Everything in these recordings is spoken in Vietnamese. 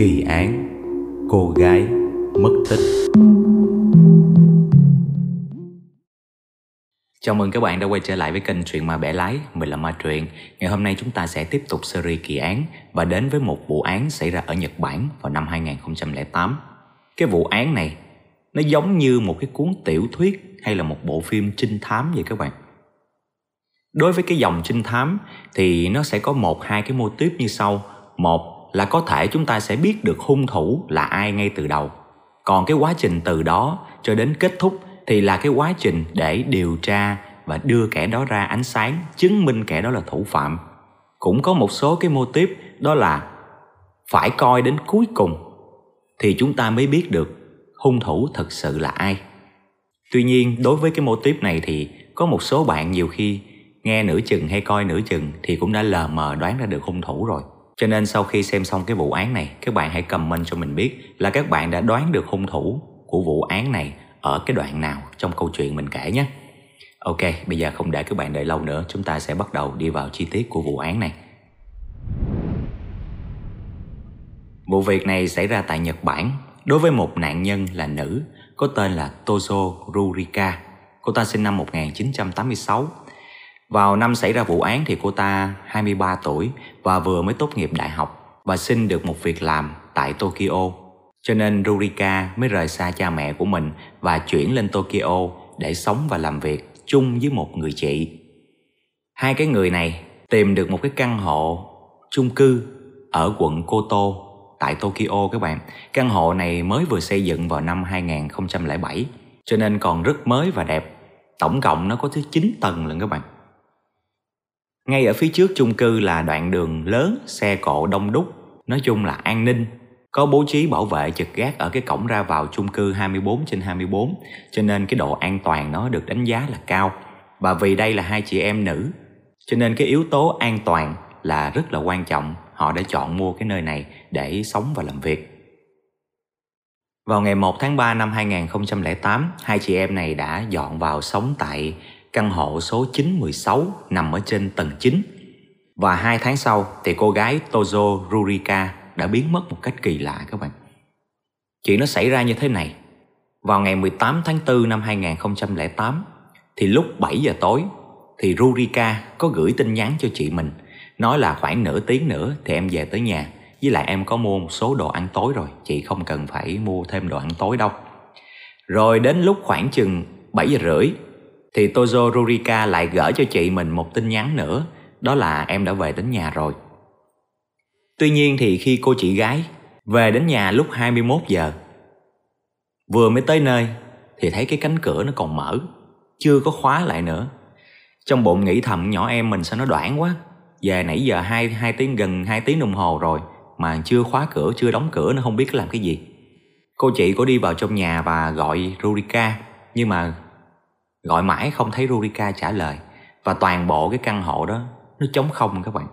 Kỳ án Cô gái mất tích Chào mừng các bạn đã quay trở lại với kênh Truyện Ma Bẻ Lái, mình là Ma Truyện. Ngày hôm nay chúng ta sẽ tiếp tục series kỳ án và đến với một vụ án xảy ra ở Nhật Bản vào năm 2008. Cái vụ án này nó giống như một cái cuốn tiểu thuyết hay là một bộ phim trinh thám vậy các bạn. Đối với cái dòng trinh thám thì nó sẽ có một hai cái mô típ như sau. Một là có thể chúng ta sẽ biết được hung thủ là ai ngay từ đầu. Còn cái quá trình từ đó cho đến kết thúc thì là cái quá trình để điều tra và đưa kẻ đó ra ánh sáng, chứng minh kẻ đó là thủ phạm. Cũng có một số cái mô típ đó là phải coi đến cuối cùng thì chúng ta mới biết được hung thủ thật sự là ai. Tuy nhiên đối với cái mô típ này thì có một số bạn nhiều khi nghe nửa chừng hay coi nửa chừng thì cũng đã lờ mờ đoán ra được hung thủ rồi. Cho nên sau khi xem xong cái vụ án này, các bạn hãy comment cho mình biết là các bạn đã đoán được hung thủ của vụ án này ở cái đoạn nào trong câu chuyện mình kể nhé. Ok, bây giờ không để các bạn đợi lâu nữa, chúng ta sẽ bắt đầu đi vào chi tiết của vụ án này. Vụ việc này xảy ra tại Nhật Bản đối với một nạn nhân là nữ có tên là Tozo Rurika. Cô ta sinh năm 1986 vào năm xảy ra vụ án thì cô ta 23 tuổi và vừa mới tốt nghiệp đại học và xin được một việc làm tại Tokyo. Cho nên Rurika mới rời xa cha mẹ của mình và chuyển lên Tokyo để sống và làm việc chung với một người chị. Hai cái người này tìm được một cái căn hộ chung cư ở quận Koto tại Tokyo các bạn. Căn hộ này mới vừa xây dựng vào năm 2007 cho nên còn rất mới và đẹp. Tổng cộng nó có tới 9 tầng lần các bạn. Ngay ở phía trước chung cư là đoạn đường lớn, xe cộ đông đúc, nói chung là an ninh. Có bố trí bảo vệ trực gác ở cái cổng ra vào chung cư 24 trên 24, cho nên cái độ an toàn nó được đánh giá là cao. Và vì đây là hai chị em nữ, cho nên cái yếu tố an toàn là rất là quan trọng. Họ đã chọn mua cái nơi này để sống và làm việc. Vào ngày 1 tháng 3 năm 2008, hai chị em này đã dọn vào sống tại căn hộ số 916 nằm ở trên tầng 9. Và hai tháng sau thì cô gái Tozo Rurika đã biến mất một cách kỳ lạ các bạn. Chuyện nó xảy ra như thế này. Vào ngày 18 tháng 4 năm 2008 thì lúc 7 giờ tối, thì Rurika có gửi tin nhắn cho chị mình, nói là khoảng nửa tiếng nữa thì em về tới nhà với lại em có mua một số đồ ăn tối rồi, chị không cần phải mua thêm đồ ăn tối đâu rồi đến lúc khoảng chừng 7 giờ rưỡi thì Tozo Rurika lại gửi cho chị mình một tin nhắn nữa, đó là em đã về đến nhà rồi. Tuy nhiên thì khi cô chị gái về đến nhà lúc 21 giờ, vừa mới tới nơi thì thấy cái cánh cửa nó còn mở, chưa có khóa lại nữa. Trong bụng nghĩ thầm nhỏ em mình sao nó đoạn quá, về nãy giờ hai hai tiếng gần 2 tiếng đồng hồ rồi mà chưa khóa cửa, chưa đóng cửa nó không biết làm cái gì. Cô chị có đi vào trong nhà và gọi Rurika nhưng mà Gọi mãi không thấy Rurika trả lời. Và toàn bộ cái căn hộ đó, Nó trống không các bạn.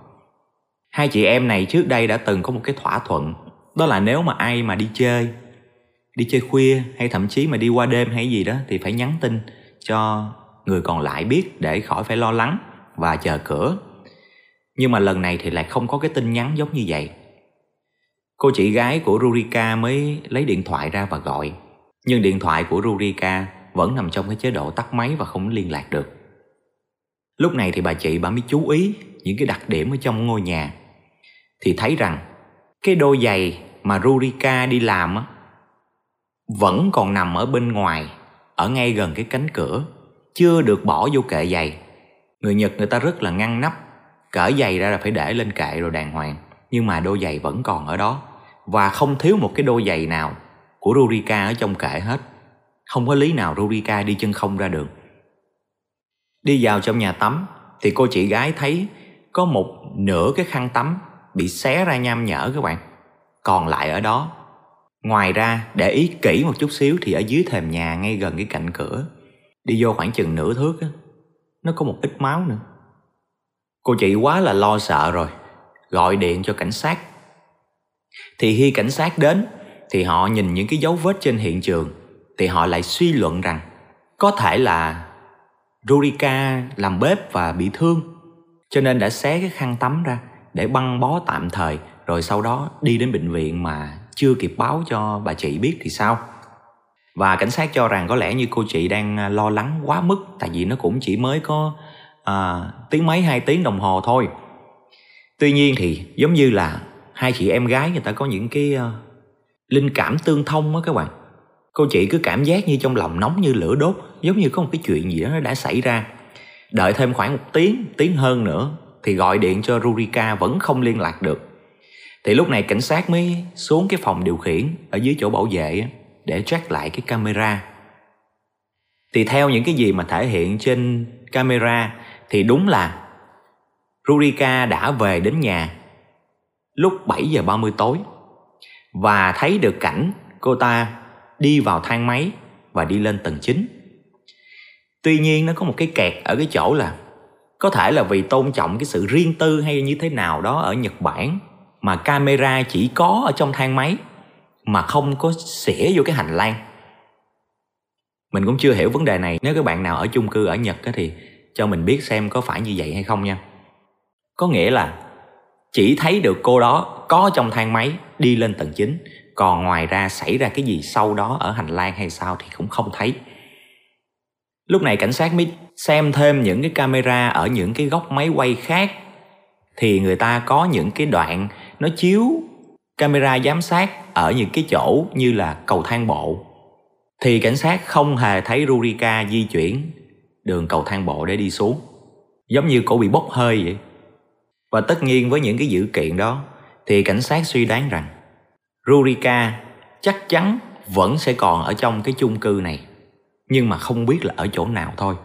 Hai chị em này trước đây đã từng có một cái thỏa thuận. Đó là nếu mà ai mà đi chơi Đi chơi khuya hay thậm chí mà đi qua đêm hay gì đó Thì phải nhắn tin cho người còn lại biết Để khỏi phải lo lắng và chờ cửa. Nhưng mà lần này thì lại không có cái tin nhắn giống như vậy. Cô chị gái của Rurika mới lấy điện thoại ra và gọi. Nhưng điện thoại của Rurika vẫn nằm trong cái chế độ tắt máy và không liên lạc được. Lúc này thì bà chị bà mới chú ý những cái đặc điểm ở trong ngôi nhà. Thì thấy rằng cái đôi giày mà Rurika đi làm á, vẫn còn nằm ở bên ngoài, ở ngay gần cái cánh cửa, chưa được bỏ vô kệ giày. Người Nhật người ta rất là ngăn nắp cởi giày ra là phải để lên kệ rồi đàng hoàng, nhưng mà đôi giày vẫn còn ở đó. Và không thiếu một cái đôi giày nào của Rurika ở trong kệ hết không có lý nào Rurika đi chân không ra được. Đi vào trong nhà tắm thì cô chị gái thấy có một nửa cái khăn tắm bị xé ra nham nhở các bạn. Còn lại ở đó. Ngoài ra để ý kỹ một chút xíu thì ở dưới thềm nhà ngay gần cái cạnh cửa đi vô khoảng chừng nửa thước á, nó có một ít máu nữa. Cô chị quá là lo sợ rồi, gọi điện cho cảnh sát. Thì khi cảnh sát đến thì họ nhìn những cái dấu vết trên hiện trường thì họ lại suy luận rằng có thể là Rurika làm bếp và bị thương cho nên đã xé cái khăn tắm ra để băng bó tạm thời rồi sau đó đi đến bệnh viện mà chưa kịp báo cho bà chị biết thì sao? Và cảnh sát cho rằng có lẽ như cô chị đang à, lo lắng quá mức tại vì nó cũng chỉ mới có à, tiếng mấy hai tiếng đồng hồ thôi. Tuy nhiên thì giống như là hai chị em gái người ta có những cái uh, linh cảm tương thông á các bạn cô chị cứ cảm giác như trong lòng nóng như lửa đốt, giống như có một cái chuyện gì đó nó đã xảy ra. Đợi thêm khoảng một tiếng tiếng hơn nữa, thì gọi điện cho Rurika vẫn không liên lạc được. Thì lúc này cảnh sát mới xuống cái phòng điều khiển ở dưới chỗ bảo vệ để check lại cái camera. Thì theo những cái gì mà thể hiện trên camera, thì đúng là Rurika đã về đến nhà lúc 7 giờ 30 tối. Và thấy được cảnh cô ta đi vào thang máy và đi lên tầng 9. Tuy nhiên nó có một cái kẹt ở cái chỗ là có thể là vì tôn trọng cái sự riêng tư hay như thế nào đó ở Nhật Bản mà camera chỉ có ở trong thang máy mà không có xỉa vô cái hành lang. Mình cũng chưa hiểu vấn đề này, nếu các bạn nào ở chung cư ở Nhật thì cho mình biết xem có phải như vậy hay không nha. Có nghĩa là chỉ thấy được cô đó có trong thang máy đi lên tầng 9 còn ngoài ra xảy ra cái gì sau đó ở hành lang hay sao thì cũng không thấy. Lúc này cảnh sát mới xem thêm những cái camera ở những cái góc máy quay khác. Thì người ta có những cái đoạn nó chiếu camera giám sát ở những cái chỗ như là cầu thang bộ. Thì cảnh sát không hề thấy Rurika di chuyển đường cầu thang bộ để đi xuống. Giống như cổ bị bốc hơi vậy. Và tất nhiên với những cái dữ kiện đó, thì cảnh sát suy đoán rằng Rurika chắc chắn vẫn sẽ còn ở trong cái chung cư này, nhưng mà không biết là ở chỗ nào thôi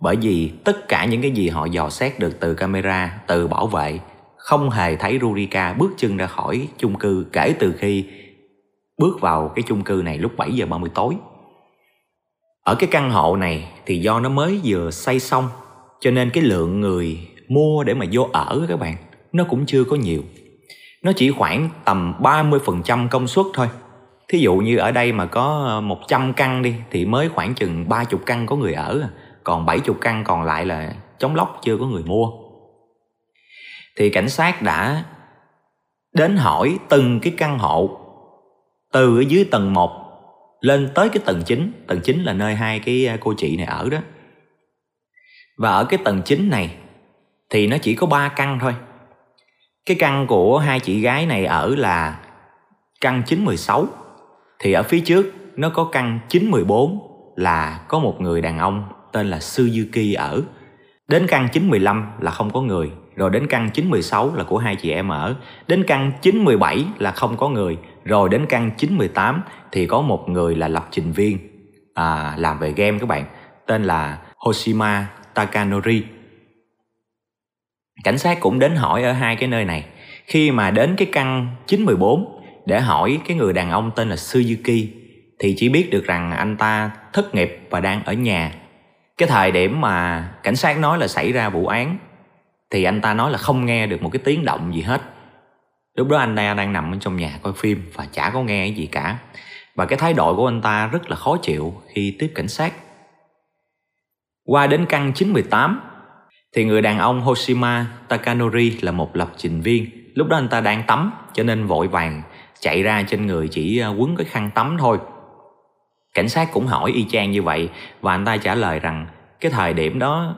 bởi vì tất cả những cái gì họ dò xét được từ camera, từ bảo vệ, không hề thấy Rurika bước chân ra khỏi chung cư kể từ khi bước vào cái chung cư này lúc 7 giờ 30 tối. Ở cái căn hộ này thì do nó mới vừa xây xong, cho nên cái lượng người mua để mà vô ở các bạn, nó cũng chưa có nhiều nó chỉ khoảng tầm 30% công suất thôi. Thí dụ như ở đây mà có ờ, 100 căn đi, thì mới khoảng chừng 30 căn có người ở. Còn 70 căn còn lại là chống lóc chưa có người mua. Thì cảnh sát đã đến hỏi từng cái căn hộ, từ ở dưới tầng 1 lên tới cái tầng 9 tầng 9 là nơi hai cái ờ, cô chị này ở đó. Và ở cái tầng 9 này thì nó chỉ có 3 căn thôi cái căn của hai chị gái này ở là căn 916 thì ở phía trước nó có căn 914 là có một người đàn ông tên là Suzuki ở. Đến căn 915 là không có người, rồi đến căn 916 là của hai chị em ở, đến căn 917 là không có người, rồi đến căn 918 thì có một người là lập trình viên. À, làm về game các bạn, tên là Hoshima Takanori. Cảnh sát cũng đến hỏi ở hai cái nơi này. Khi mà đến cái căn 914 để hỏi cái người đàn ông tên là Suzuki thì chỉ biết được rằng anh ta thất nghiệp và đang ở nhà. Cái thời điểm mà cảnh sát nói là xảy ra vụ án, thì anh ta nói là không nghe được một cái tiếng động gì hết. Lúc đó anh ta đang nằm ở trong nhà coi phim và chả có nghe cái gì cả. Và cái thái độ của anh ta rất là khó chịu khi tiếp cảnh sát. Qua đến căn 918 thì người đàn ông Hoshima Takanori là một lập trình viên. Lúc đó anh ta đang tắm cho nên vội vàng chạy ra trên người chỉ à, quấn cái khăn tắm thôi. Cảnh sát cũng hỏi y chang như vậy và anh ta trả lời rằng cái thời điểm đó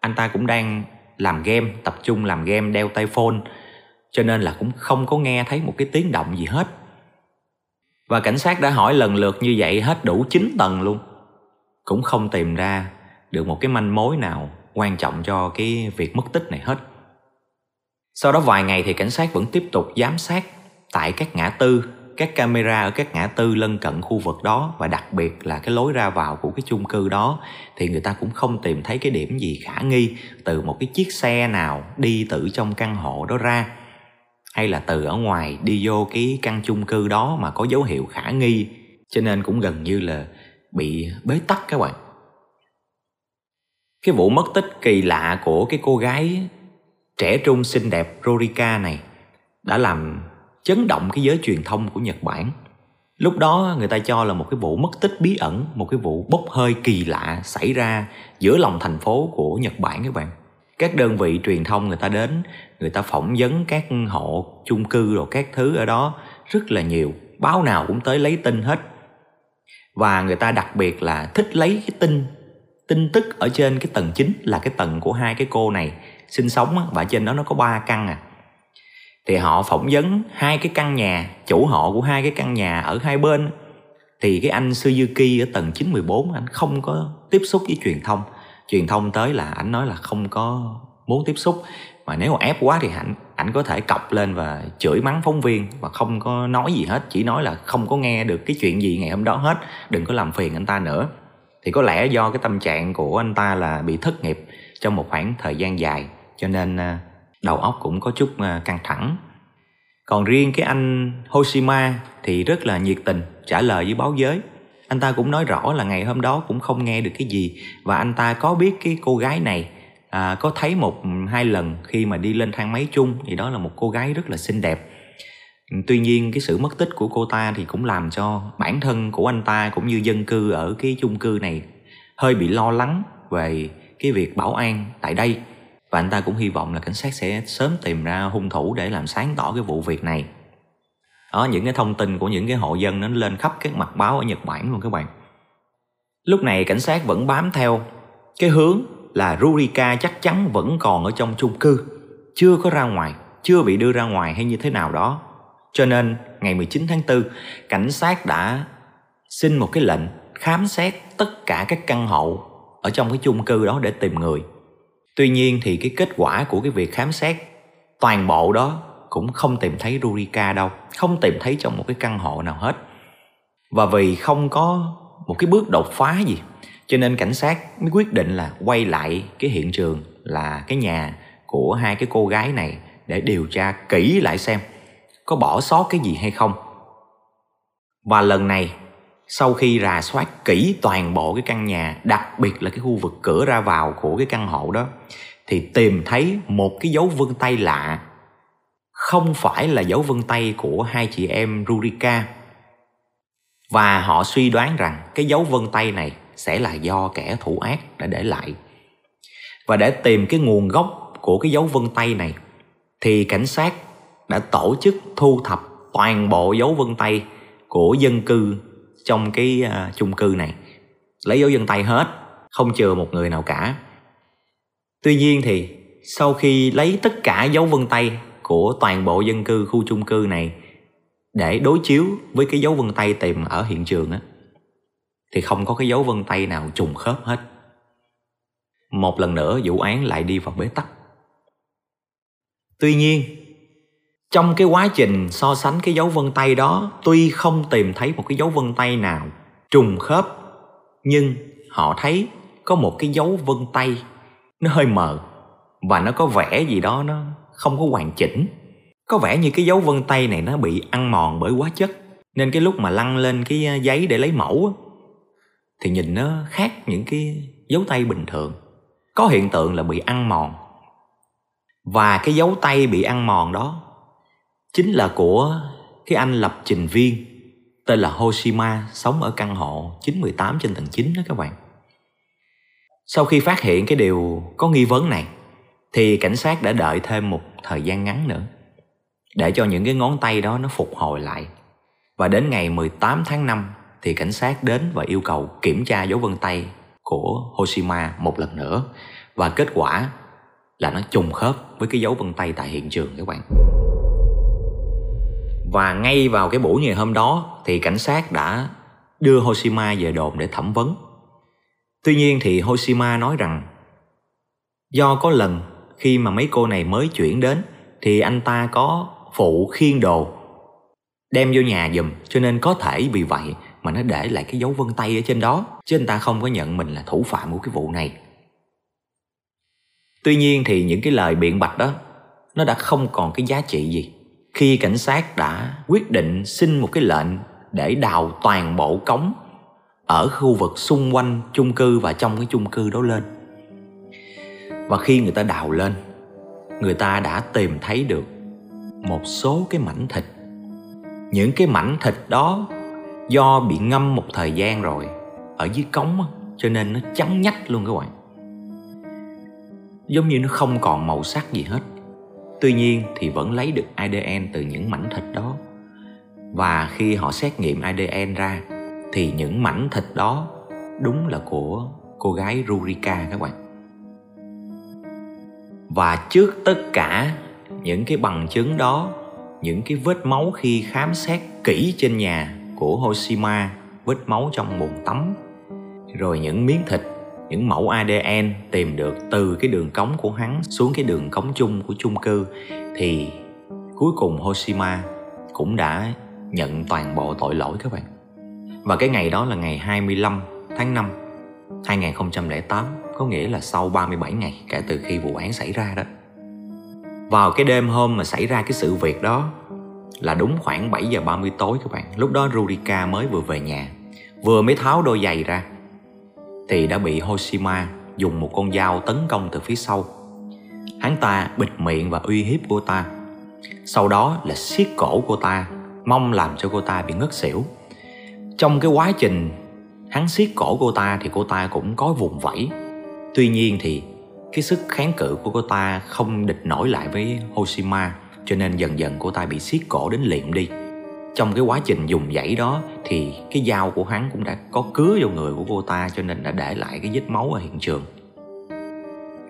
anh ta cũng đang làm game, tập trung làm game đeo tay phone cho nên là cũng không có nghe thấy một cái tiếng động gì hết. Và cảnh sát đã hỏi lần lượt như vậy hết đủ 9 tầng luôn. Cũng không tìm ra được một cái manh mối nào quan trọng cho cái việc mất tích này hết. Sau đó vài ngày thì cảnh sát vẫn tiếp tục giám sát tại các ngã tư, các camera ở các ngã tư lân cận khu vực đó và đặc biệt là cái lối ra vào của cái chung cư đó thì người ta cũng không tìm thấy cái điểm gì khả nghi từ một cái chiếc xe nào đi từ trong căn hộ đó ra hay là từ ở ngoài đi vô cái căn chung cư đó mà có dấu hiệu khả nghi cho nên cũng gần như là bị bế tắc các bạn cái vụ mất tích kỳ lạ của cái cô gái trẻ trung xinh đẹp Rorika này đã làm chấn động cái giới truyền thông của Nhật Bản. Lúc đó người ta cho là một cái vụ mất tích bí ẩn, một cái vụ bốc hơi kỳ lạ xảy ra giữa lòng thành phố của Nhật Bản các bạn. các đơn vị truyền thông người ta đến người ta phỏng vấn các hộ chung cư rồi các thứ ở đó rất là nhiều báo nào cũng tới lấy tin hết và người ta đặc biệt là thích lấy cái tin tin tức ở trên cái tầng chính là cái tầng của hai cái cô này. Sinh sống và trên đó nó có ba căn à. Thì họ phỏng vấn hai cái căn nhà, chủ họ của hai cái căn nhà ở hai bên. Thì cái anh Suzuki ở tầng 914 anh không có tiếp xúc với truyền thông. Truyền thông tới là anh nói là không có muốn tiếp xúc. Mà nếu mà ép quá thì ảnh ảnh có thể cọc lên và chửi mắng phóng viên và không có nói gì hết. Chỉ nói là không có nghe được cái chuyện gì ngày hôm đó hết. Đừng có làm phiền anh ta nữa thì có lẽ do cái tâm trạng của anh ta là bị thất nghiệp trong một khoảng thời gian dài cho nên à, đầu óc cũng có chút à, căng thẳng. Còn riêng cái anh Hoshima thì rất là nhiệt tình trả lời với báo giới. Anh ta cũng nói rõ là ngày hôm đó cũng không nghe được cái gì và anh ta có biết cái cô gái này à, có thấy một hai lần khi mà đi lên thang máy chung thì đó là một cô gái rất là xinh đẹp tuy nhiên, cái sự mất tích của cô ta thì cũng làm cho bản thân của anh ta cũng như dân cư ở cái chung cư này hơi bị lo lắng về cái việc bảo an tại đây. Và anh ta cũng hy vọng là cảnh sát sẽ sớm tìm ra hung thủ để làm sáng tỏ cái vụ việc này. Đó, những cái thông tin của những cái hộ dân nó lên khắp các mặt báo ở Nhật Bản luôn các bạn. Lúc này cảnh sát vẫn bám theo. Cái hướng là Rurika chắc chắn vẫn còn ở trong chung cư. Chưa có ra ngoài, chưa bị đưa ra ngoài hay như thế nào đó cho nên, ngày 19 tháng 4 cảnh sát đã xin một cái lệnh khám xét tất cả các căn hộ ở trong cái chung cư đó để tìm người. Tuy nhiên thì cái kết quả của cái việc khám xét toàn bộ đó cũng không tìm thấy Rurika đâu, không tìm thấy trong một cái căn hộ nào hết. Và vì không có một cái bước đột phá gì, cho nên cảnh sát mới quyết định là quay lại cái hiện trường là cái nhà của hai cái cô gái này để điều tra kỹ lại xem có bỏ sót cái gì hay không? Và lần này, sau khi rà soát kỹ toàn bộ cái căn nhà, đặc biệt là cái khu vực cửa ra vào của cái căn hộ đó, thì tìm thấy một cái dấu vân tay lạ. Không phải là dấu vân tay của hai chị em Rurika. Và họ suy đoán rằng cái dấu vân tay này sẽ là do kẻ thủ ác đã để lại. Và để tìm cái nguồn gốc của cái dấu vân tay này, thì cảnh sát đã tổ chức thu thập toàn bộ dấu vân tay của dân cư trong cái uh, chung cư này. Lấy dấu vân tay hết không chừa một người nào cả. Tuy nhiên thì sau khi lấy tất cả dấu vân tay của toàn bộ dân cư khu chung cư này để đối chiếu với cái dấu vân tay tìm ở hiện trường á thì không có cái dấu vân tay nào trùng khớp hết. Một lần nữa vụ án lại đi vào bế tắc. Tuy nhiên trong cái quá trình so sánh cái dấu vân tay đó, tuy không tìm thấy một cái dấu vân tay nào trùng khớp, nhưng họ thấy có một cái dấu vân tay. Nó hơi mờ và nó có vẻ gì đó nó không có hoàn chỉnh. Có vẻ như cái dấu vân tay này nó bị ăn mòn bởi quá chất. Nên cái lúc mà lăn lên cái ờ, giấy để lấy mẫu thì nhìn nó khác những cái dấu tay bình thường. Có hiện tượng là bị ăn mòn. Và cái dấu tay bị ăn mòn đó chính là của cái anh lập trình viên, tên là Hoshima, sống ở căn hộ 918 trên tầng 9 đó các bạn. Sau khi phát hiện cái điều có nghi vấn này, thì cảnh sát đã đợi thêm một thời gian ngắn nữa, để cho những cái ngón tay đó nó phục hồi lại. Và đến ngày 18 tháng 5 thì cảnh sát đến và yêu cầu kiểm tra dấu vân tay của Hoshima một lần nữa và kết quả là nó trùng khớp với cái dấu vân tay tại hiện trường các bạn. Và ngay vào cái buổi ngày hôm đó thì cảnh sát đã đưa Hoshima về đồn để thẩm vấn. Tuy nhiên thì Hoshima nói rằng, do có lần khi mà mấy cô này mới chuyển đến thì anh ta có phụ khiên đồ đem vô nhà giùm, cho nên có thể vì vậy mà nó để lại cái dấu vân tay ở trên đó, chứ anh ta không có nhận mình là thủ phạm của cái vụ này tuy nhiên thì những cái lời biện bạch đó, nó đã không còn cái giá trị gì khi cảnh sát đã quyết định xin một cái lệnh để đào toàn bộ cống ở khu vực xung quanh chung cư và trong cái chung cư đó lên. Và khi người ta đào lên, người ta đã tìm thấy được một số cái mảnh thịt. Những cái mảnh thịt đó do bị ngâm một thời gian rồi ở dưới cống cho nên nó trắng nhách luôn các bạn. Giống như nó không còn màu sắc gì hết tuy nhiên thì vẫn lấy được adn từ những mảnh thịt đó. Và khi họ xét nghiệm adn ra, thì những mảnh thịt đó đúng là của cô gái rurika các bạn. Và trước tất cả những cái bằng chứng đó, những cái vết máu khi khám xét kỹ trên nhà của Hoshima, vết máu trong bồn tắm, rồi những miếng thịt những mẫu ADN tìm được từ cái đường cống của hắn xuống cái đường cống chung của chung cư thì cuối cùng Hoshima cũng đã nhận toàn bộ tội lỗi các bạn. Và cái ngày đó là ngày 25 tháng 5 2008 có nghĩa là sau 37 ngày kể từ khi vụ án xảy ra đó. Vào cái đêm hôm mà xảy ra cái sự việc đó là đúng khoảng 7 giờ 30 tối các bạn. Lúc đó Rurika mới vừa về nhà, vừa mới tháo đôi giày ra thì đã bị Hoshima dùng một con dao tấn công từ phía sau. Hắn ta bịt miệng và uy hiếp cô ta. Sau đó là siết cổ cô ta, mong làm cho cô ta bị ngất xỉu. Trong cái quá trình hắn siết cổ cô ta thì cô ta cũng có vùng vẫy. Tuy nhiên thì cái sức kháng cự của cô ta không địch nổi lại với Hoshima cho nên dần dần cô ta bị siết cổ đến liệm đi trong cái quá trình dùng dãy đó thì cái dao của hắn cũng đã có cứa vào người của cô ta cho nên đã để lại cái vết máu ở hiện trường.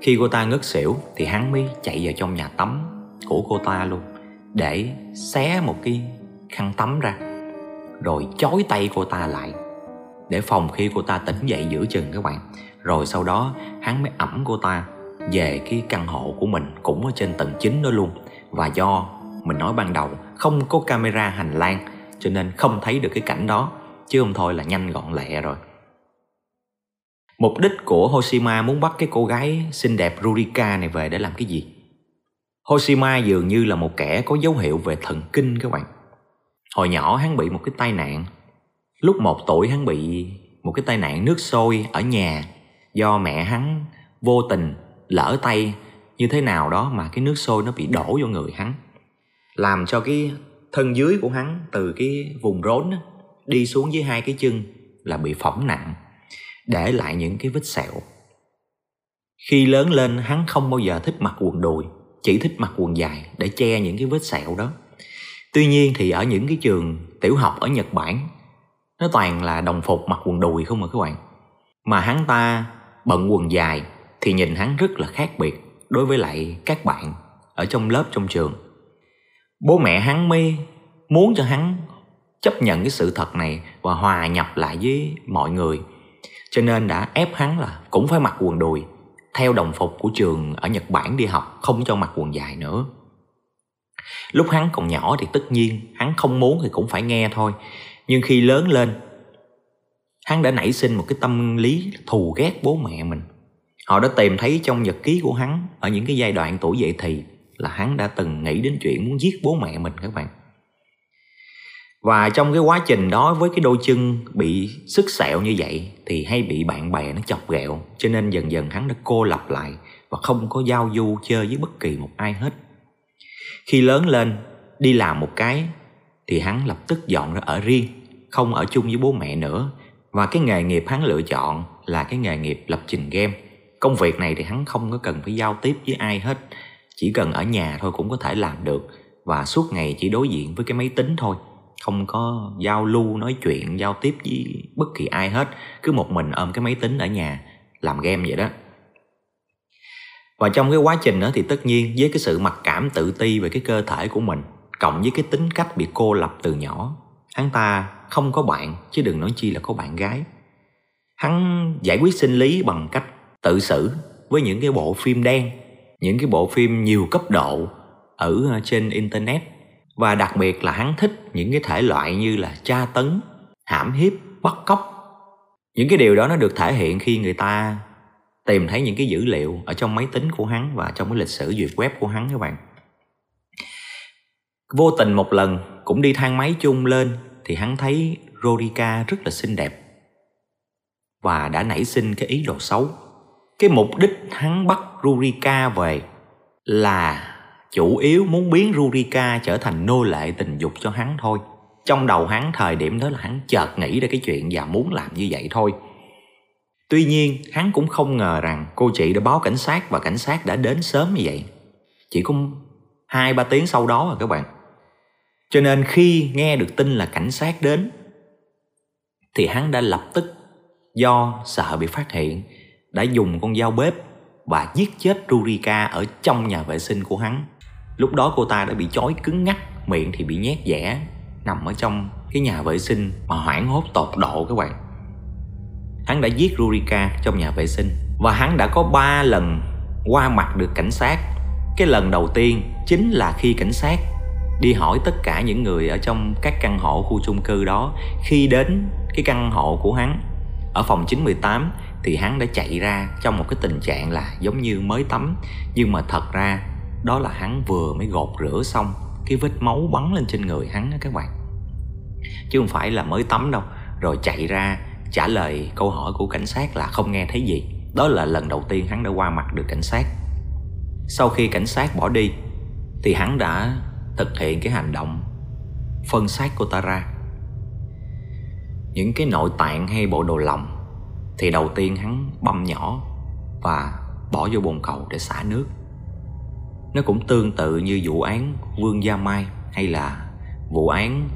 Khi cô ta ngất xỉu thì hắn mới chạy vào trong nhà tắm của cô ta luôn, để xé một cái khăn tắm ra, rồi chói tay cô ta lại để phòng khi cô ta tỉnh dậy giữa chừng các bạn. Rồi sau đó hắn mới ẩm cô ta về cái căn hộ của mình cũng ở trên tầng 9 đó luôn. Và do mình nói ban đầu, không có camera hành lang, cho nên không thấy được cái cảnh đó, chứ không thôi là nhanh gọn lẹ rồi. Mục đích của Hoshima muốn bắt cái cô gái xinh đẹp Rurika này về để làm cái gì? Hoshima dường như là một kẻ có dấu hiệu về thần kinh các bạn. Hồi nhỏ hắn bị một cái tai nạn. Lúc một tuổi hắn bị một cái tai nạn nước sôi ở nhà, do mẹ hắn vô tình lỡ tay như thế nào đó mà cái nước sôi nó bị đổ vô người hắn làm cho cái thân dưới của hắn từ cái vùng rốn á, đi xuống dưới hai cái chân là bị phỏng nặng để lại những cái vết sẹo. Khi lớn lên hắn không bao giờ thích mặc quần đùi chỉ thích mặc quần dài để che những cái vết sẹo đó. Tuy nhiên thì ở những cái trường tiểu học ở nhật bản nó toàn là đồng phục mặc quần đùi không mà các bạn. Mà hắn ta bận quần dài thì nhìn hắn rất là khác biệt đối với lại các bạn ở trong lớp trong trường bố mẹ hắn mới muốn cho hắn chấp nhận cái sự thật này và hòa nhập lại với mọi người. Cho nên đã ép hắn là cũng phải mặc quần đùi, theo đồng phục của trường ở Nhật Bản đi học, không cho mặc quần dài nữa. Lúc hắn còn nhỏ thì tất nhiên hắn không muốn thì cũng phải nghe thôi. Nhưng khi lớn lên, hắn đã nảy sinh một cái tâm lý thù ghét bố mẹ mình. Họ đã tìm thấy trong nhật ký của hắn, ở những cái giai đoạn tuổi dậy thì là hắn đã từng nghĩ đến chuyện muốn giết bố mẹ mình các bạn. Và trong cái quá trình đó với cái đôi chân bị sức sẹo như vậy thì hay bị bạn bè nó chọc ghẹo, cho nên dần dần hắn đã cô lập lại và không có giao du chơi với bất kỳ một ai hết. Khi lớn lên, đi làm một cái thì hắn lập tức dọn ra ở riêng, không ở chung với bố mẹ nữa. Và cái nghề nghiệp hắn lựa chọn là cái nghề nghiệp lập trình game. Công việc này thì hắn không có cần phải giao tiếp với ai hết chỉ cần ở nhà thôi cũng có thể làm được. Và suốt ngày chỉ đối diện với cái máy tính thôi. Không có giao lưu, nói chuyện, giao tiếp với bất kỳ ai hết. Cứ một mình ôm cái máy tính ở nhà, làm game vậy đó. Và trong cái quá trình đó thì tất nhiên với cái sự mặc cảm tự ti về cái cơ thể của mình, cộng với cái tính cách bị cô lập từ nhỏ, hắn ta không có bạn, chứ đừng nói chi là có bạn gái. Hắn giải quyết sinh lý bằng cách tự xử với những cái bộ phim đen những cái bộ phim nhiều cấp độ ở ờ, trên internet. Và đặc biệt là hắn thích những cái thể loại như là tra tấn, hãm hiếp, bắt cóc. Những cái điều đó nó được thể hiện khi người ta tìm thấy những cái dữ liệu ở trong máy tính của hắn và trong cái lịch sử duyệt web của hắn các bạn. Vô tình một lần cũng đi thang máy chung lên thì hắn thấy Rodica rất là xinh đẹp và đã nảy sinh cái ý đồ xấu cái mục đích hắn bắt Rurika về là chủ yếu muốn biến Rurika trở thành nô lệ tình dục cho hắn thôi trong đầu hắn thời điểm đó là hắn chợt nghĩ ra cái chuyện và muốn làm như vậy thôi Tuy nhiên, hắn cũng không ngờ rằng cô chị đã báo cảnh sát và cảnh sát đã đến sớm như vậy. Chỉ có hai ba tiếng sau đó rồi các bạn. Cho nên khi nghe được tin là cảnh sát đến thì hắn đã lập tức do sợ bị phát hiện đã dùng con dao bếp và giết chết Rurika ở trong nhà vệ sinh của hắn. Lúc đó cô ta đã bị chói cứng ngắc, miệng thì bị nhét dẻ, nằm ở trong cái nhà vệ sinh mà hoảng hốt tột độ các bạn. Hắn đã giết Rurika trong nhà vệ sinh và hắn đã có 3 lần qua mặt được cảnh sát. Cái lần đầu tiên chính là khi cảnh sát đi hỏi tất cả những người ở trong các căn hộ khu chung cư đó khi đến cái căn hộ của hắn ở phòng 918 thì hắn đã chạy ra trong một cái tình trạng là giống như mới tắm. Nhưng mà thật ra, đó là hắn vừa mới gột rửa xong cái vết máu bắn lên trên người hắn đó các bạn. Chứ không phải là mới tắm đâu. Rồi chạy ra trả lời câu hỏi của cảnh sát là không nghe thấy gì. Đó là lần đầu tiên hắn đã qua mặt được cảnh sát. Sau khi cảnh sát bỏ đi, thì hắn đã thực hiện cái hành động phân xác cô ta ra những cái nội tạng hay bộ đồ lòng thì đầu tiên hắn băm nhỏ và bỏ vô bồn cầu để xả nước nó cũng tương tự như vụ án Vương Gia Mai hay là vụ án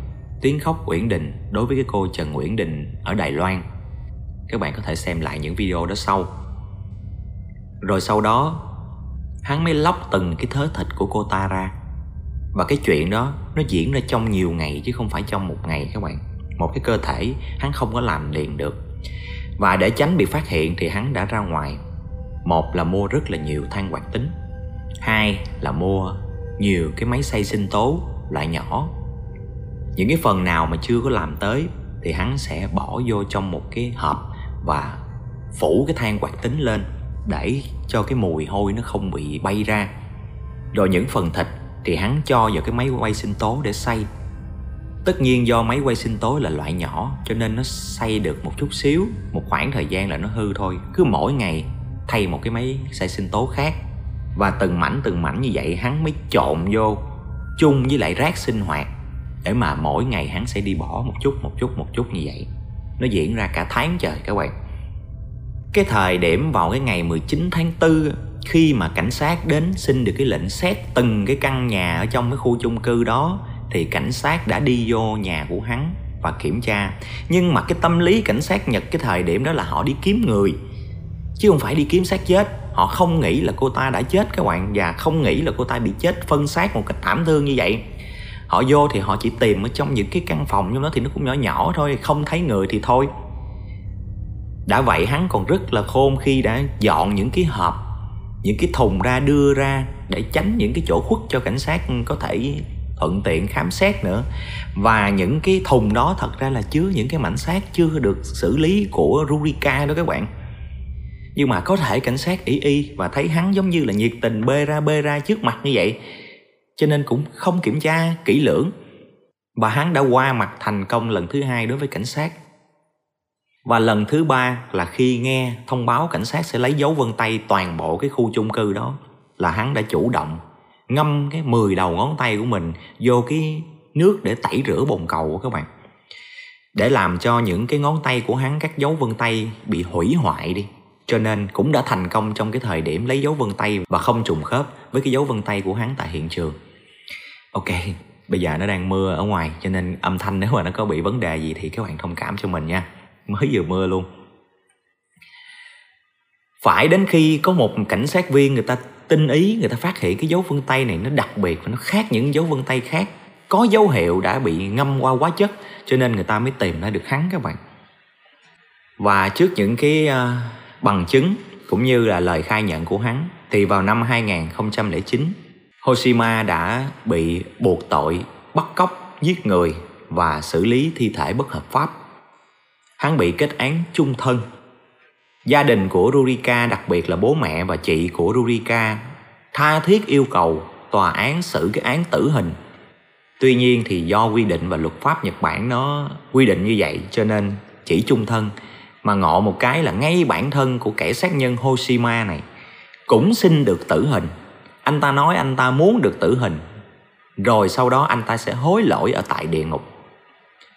Tiếng khóc Uyển Đình đối với cái cô Trần Uyển Đình ở Đài Loan. Các bạn có thể xem lại những video đó sau. Rồi sau đó, hắn mới lóc từng cái thớ thịt của cô ta ra. Và cái chuyện đó nó diễn ra trong nhiều ngày chứ không phải trong một ngày các bạn. Một cái cơ thể hắn không có làm liền được. Và để tránh bị phát hiện thì hắn đã ra ngoài. Một là mua rất là nhiều than hoạt tính. Hai là mua nhiều cái máy xay sinh tố loại nhỏ. Những cái phần nào mà chưa có làm tới thì hắn sẽ bỏ vô trong một cái hộp và phủ cái than hoạt tính lên để cho cái mùi hôi nó không bị bay ra. Rồi những phần thịt thì hắn cho vào cái máy quay sinh tố để xay tất nhiên do máy quay sinh tố là loại nhỏ, cho nên nó xay được một chút xíu, một khoảng thời gian là nó hư thôi. Cứ mỗi ngày thay một cái máy xay sinh tố khác. Và từng mảnh từng mảnh như vậy hắn mới trộn vô chung với lại rác sinh hoạt, để mà mỗi ngày hắn sẽ đi bỏ một chút một chút một chút như vậy. Nó diễn ra cả tháng trời các bạn. Cái thời điểm vào cái ngày 19 tháng 4 khi mà cảnh sát đến xin được cái lệnh xét từng cái căn nhà ở trong cái khu chung cư đó thì cảnh sát đã đi vô nhà của hắn và kiểm tra. Nhưng mà cái tâm lý cảnh sát nhật cái thời điểm đó là họ đi kiếm người, chứ không phải đi kiếm xác chết. Họ không nghĩ là cô ta đã chết các bạn, và không nghĩ là cô ta bị chết phân xác một cách thảm thương như vậy. Họ vô thì họ chỉ tìm ở trong những cái căn phòng, trong đó thì nó cũng nhỏ nhỏ thôi, không thấy người thì thôi. Đã vậy hắn còn rất là khôn khi đã dọn những cái hộp, những cái thùng ra, đưa ra để tránh những cái chỗ khuất cho cảnh sát có thể thuận tiện khám xét nữa. Và những cái thùng đó thật ra là chứa những cái mảnh xác chưa được xử lý của Rurika đó các bạn. Nhưng mà có thể cảnh sát ý y và thấy hắn giống như là nhiệt tình bê ra bê ra trước mặt như vậy, cho nên cũng không kiểm tra, kỹ lưỡng. Và hắn đã qua mặt thành công lần thứ hai đối với cảnh sát. Và lần thứ ba là khi nghe thông báo cảnh sát sẽ lấy dấu vân tay toàn bộ cái khu chung cư đó là hắn đã chủ động ngâm cái 10 đầu ngón tay của mình vô cái nước để tẩy rửa bồn cầu của các bạn. Để làm cho những cái ngón tay của hắn, các dấu vân tay bị hủy hoại đi. Cho nên cũng đã thành công trong cái thời điểm lấy dấu vân tay và không trùng khớp với cái dấu vân tay của hắn tại hiện trường. Ok, bây giờ nó đang mưa ở ngoài, cho nên âm thanh nếu mà nó có bị vấn đề gì thì các bạn thông cảm cho mình nha. Mới vừa mưa luôn. Phải đến khi có một cảnh sát viên người ta tinh ý người ta phát hiện cái dấu vân tay này nó đặc biệt và nó khác những dấu vân tay khác có dấu hiệu đã bị ngâm qua hóa chất cho nên người ta mới tìm ra được hắn các bạn và trước những cái uh, bằng chứng cũng như là lời khai nhận của hắn thì vào năm 2009 Hoshima đã bị buộc tội bắt cóc, giết người và xử lý thi thể bất hợp pháp. Hắn bị kết án chung thân. Gia đình của Rurika, đặc biệt là bố mẹ và chị của Rurika, tha thiết yêu cầu tòa án xử cái án tử hình. Tuy nhiên thì do quy định và luật pháp Nhật Bản nó quy định như vậy cho nên chỉ chung thân mà ngộ một cái là ngay bản thân của kẻ sát nhân Hoshima này cũng xin được tử hình. Anh ta nói anh ta muốn được tử hình rồi sau đó anh ta sẽ hối lỗi ở tại địa ngục.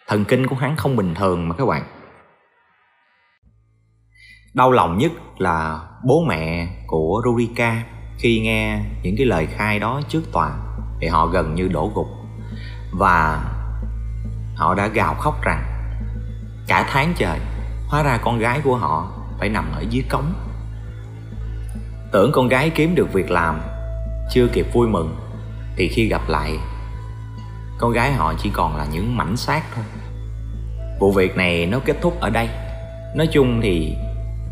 Thần kinh của hắn không bình thường mà các bạn đau lòng nhất là bố mẹ của Rurika khi nghe những cái lời khai đó trước tòa, thì họ gần như đổ gục. Và họ đã gào khóc rằng, cả tháng trời, hóa ra con gái của họ phải nằm ở dưới cống. Tưởng con gái kiếm được việc làm chưa kịp vui mừng, thì khi gặp lại, con gái họ chỉ còn là những mảnh xác thôi. Vụ việc này nó kết thúc ở đây. Nói chung thì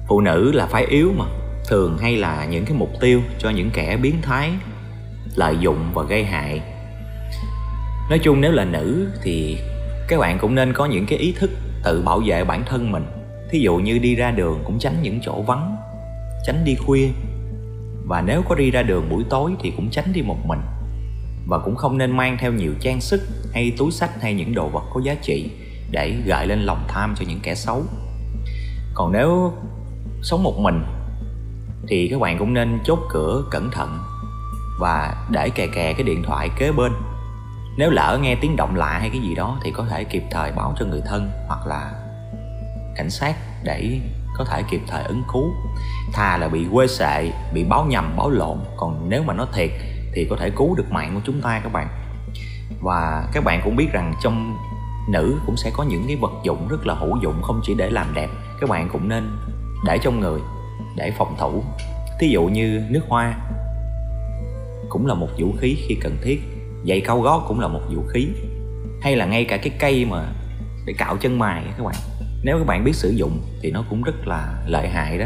phụ nữ là phái yếu mà, thường hay là những cái mục tiêu cho những kẻ biến thái, lợi dụng và gây hại. Nói chung nếu là nữ thì các bạn cũng nên có những cái ý thức tự bảo vệ bản thân mình. Thí dụ như đi ra đường cũng tránh những chỗ vắng, tránh đi khuya. Và nếu có đi ra đường buổi tối thì cũng tránh đi một mình. Và cũng không nên mang theo nhiều trang sức hay túi sách hay những đồ vật có giá trị để gợi lên lòng tham cho những kẻ xấu. Còn nếu sống một mình, thì các bạn cũng nên chốt cửa cẩn thận và để kè kè cái điện thoại kế bên. Nếu lỡ nghe tiếng động lạ hay cái gì đó thì có thể kịp thời báo cho người thân hoặc là cảnh sát để có thể kịp thời ứng cứu. Thà là bị quê sệ, bị báo nhầm, báo lộn, còn nếu mà nó thiệt thì có thể cứu được mạng của chúng ta các bạn. Và các bạn cũng biết rằng trong nữ cũng sẽ có những cái vật dụng rất là hữu dụng, không chỉ để làm đẹp, các bạn cũng nên để trong người, để phòng thủ. Thí dụ như nước hoa cũng là một vũ khí khi cần thiết. Giày cao gót cũng là một vũ khí. Hay là ngay cả cái cây mà để cạo chân mài các bạn. Nếu các bạn biết sử dụng thì nó cũng rất là lợi hại đó.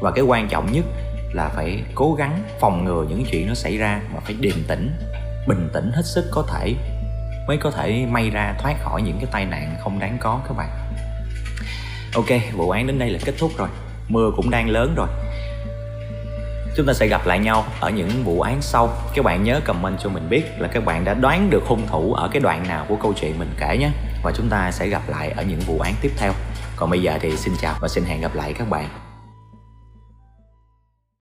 Và cái quan trọng nhất là phải cố gắng phòng ngừa những chuyện nó xảy ra và phải điềm tĩnh, bình tĩnh hết sức có thể, mới có thể may ra thoát khỏi những cái tai nạn không đáng có các bạn. Ok, vụ án đến đây là kết thúc rồi mưa cũng đang lớn rồi. Chúng ta sẽ gặp lại nhau ở những vụ án sau. Các bạn nhớ comment cho mình biết là các bạn đã đoán được hung thủ ở cái đoạn nào của câu chuyện mình kể nhé. Và chúng ta sẽ gặp lại ở những vụ án tiếp theo. Còn bây giờ thì xin chào và xin hẹn gặp lại các bạn.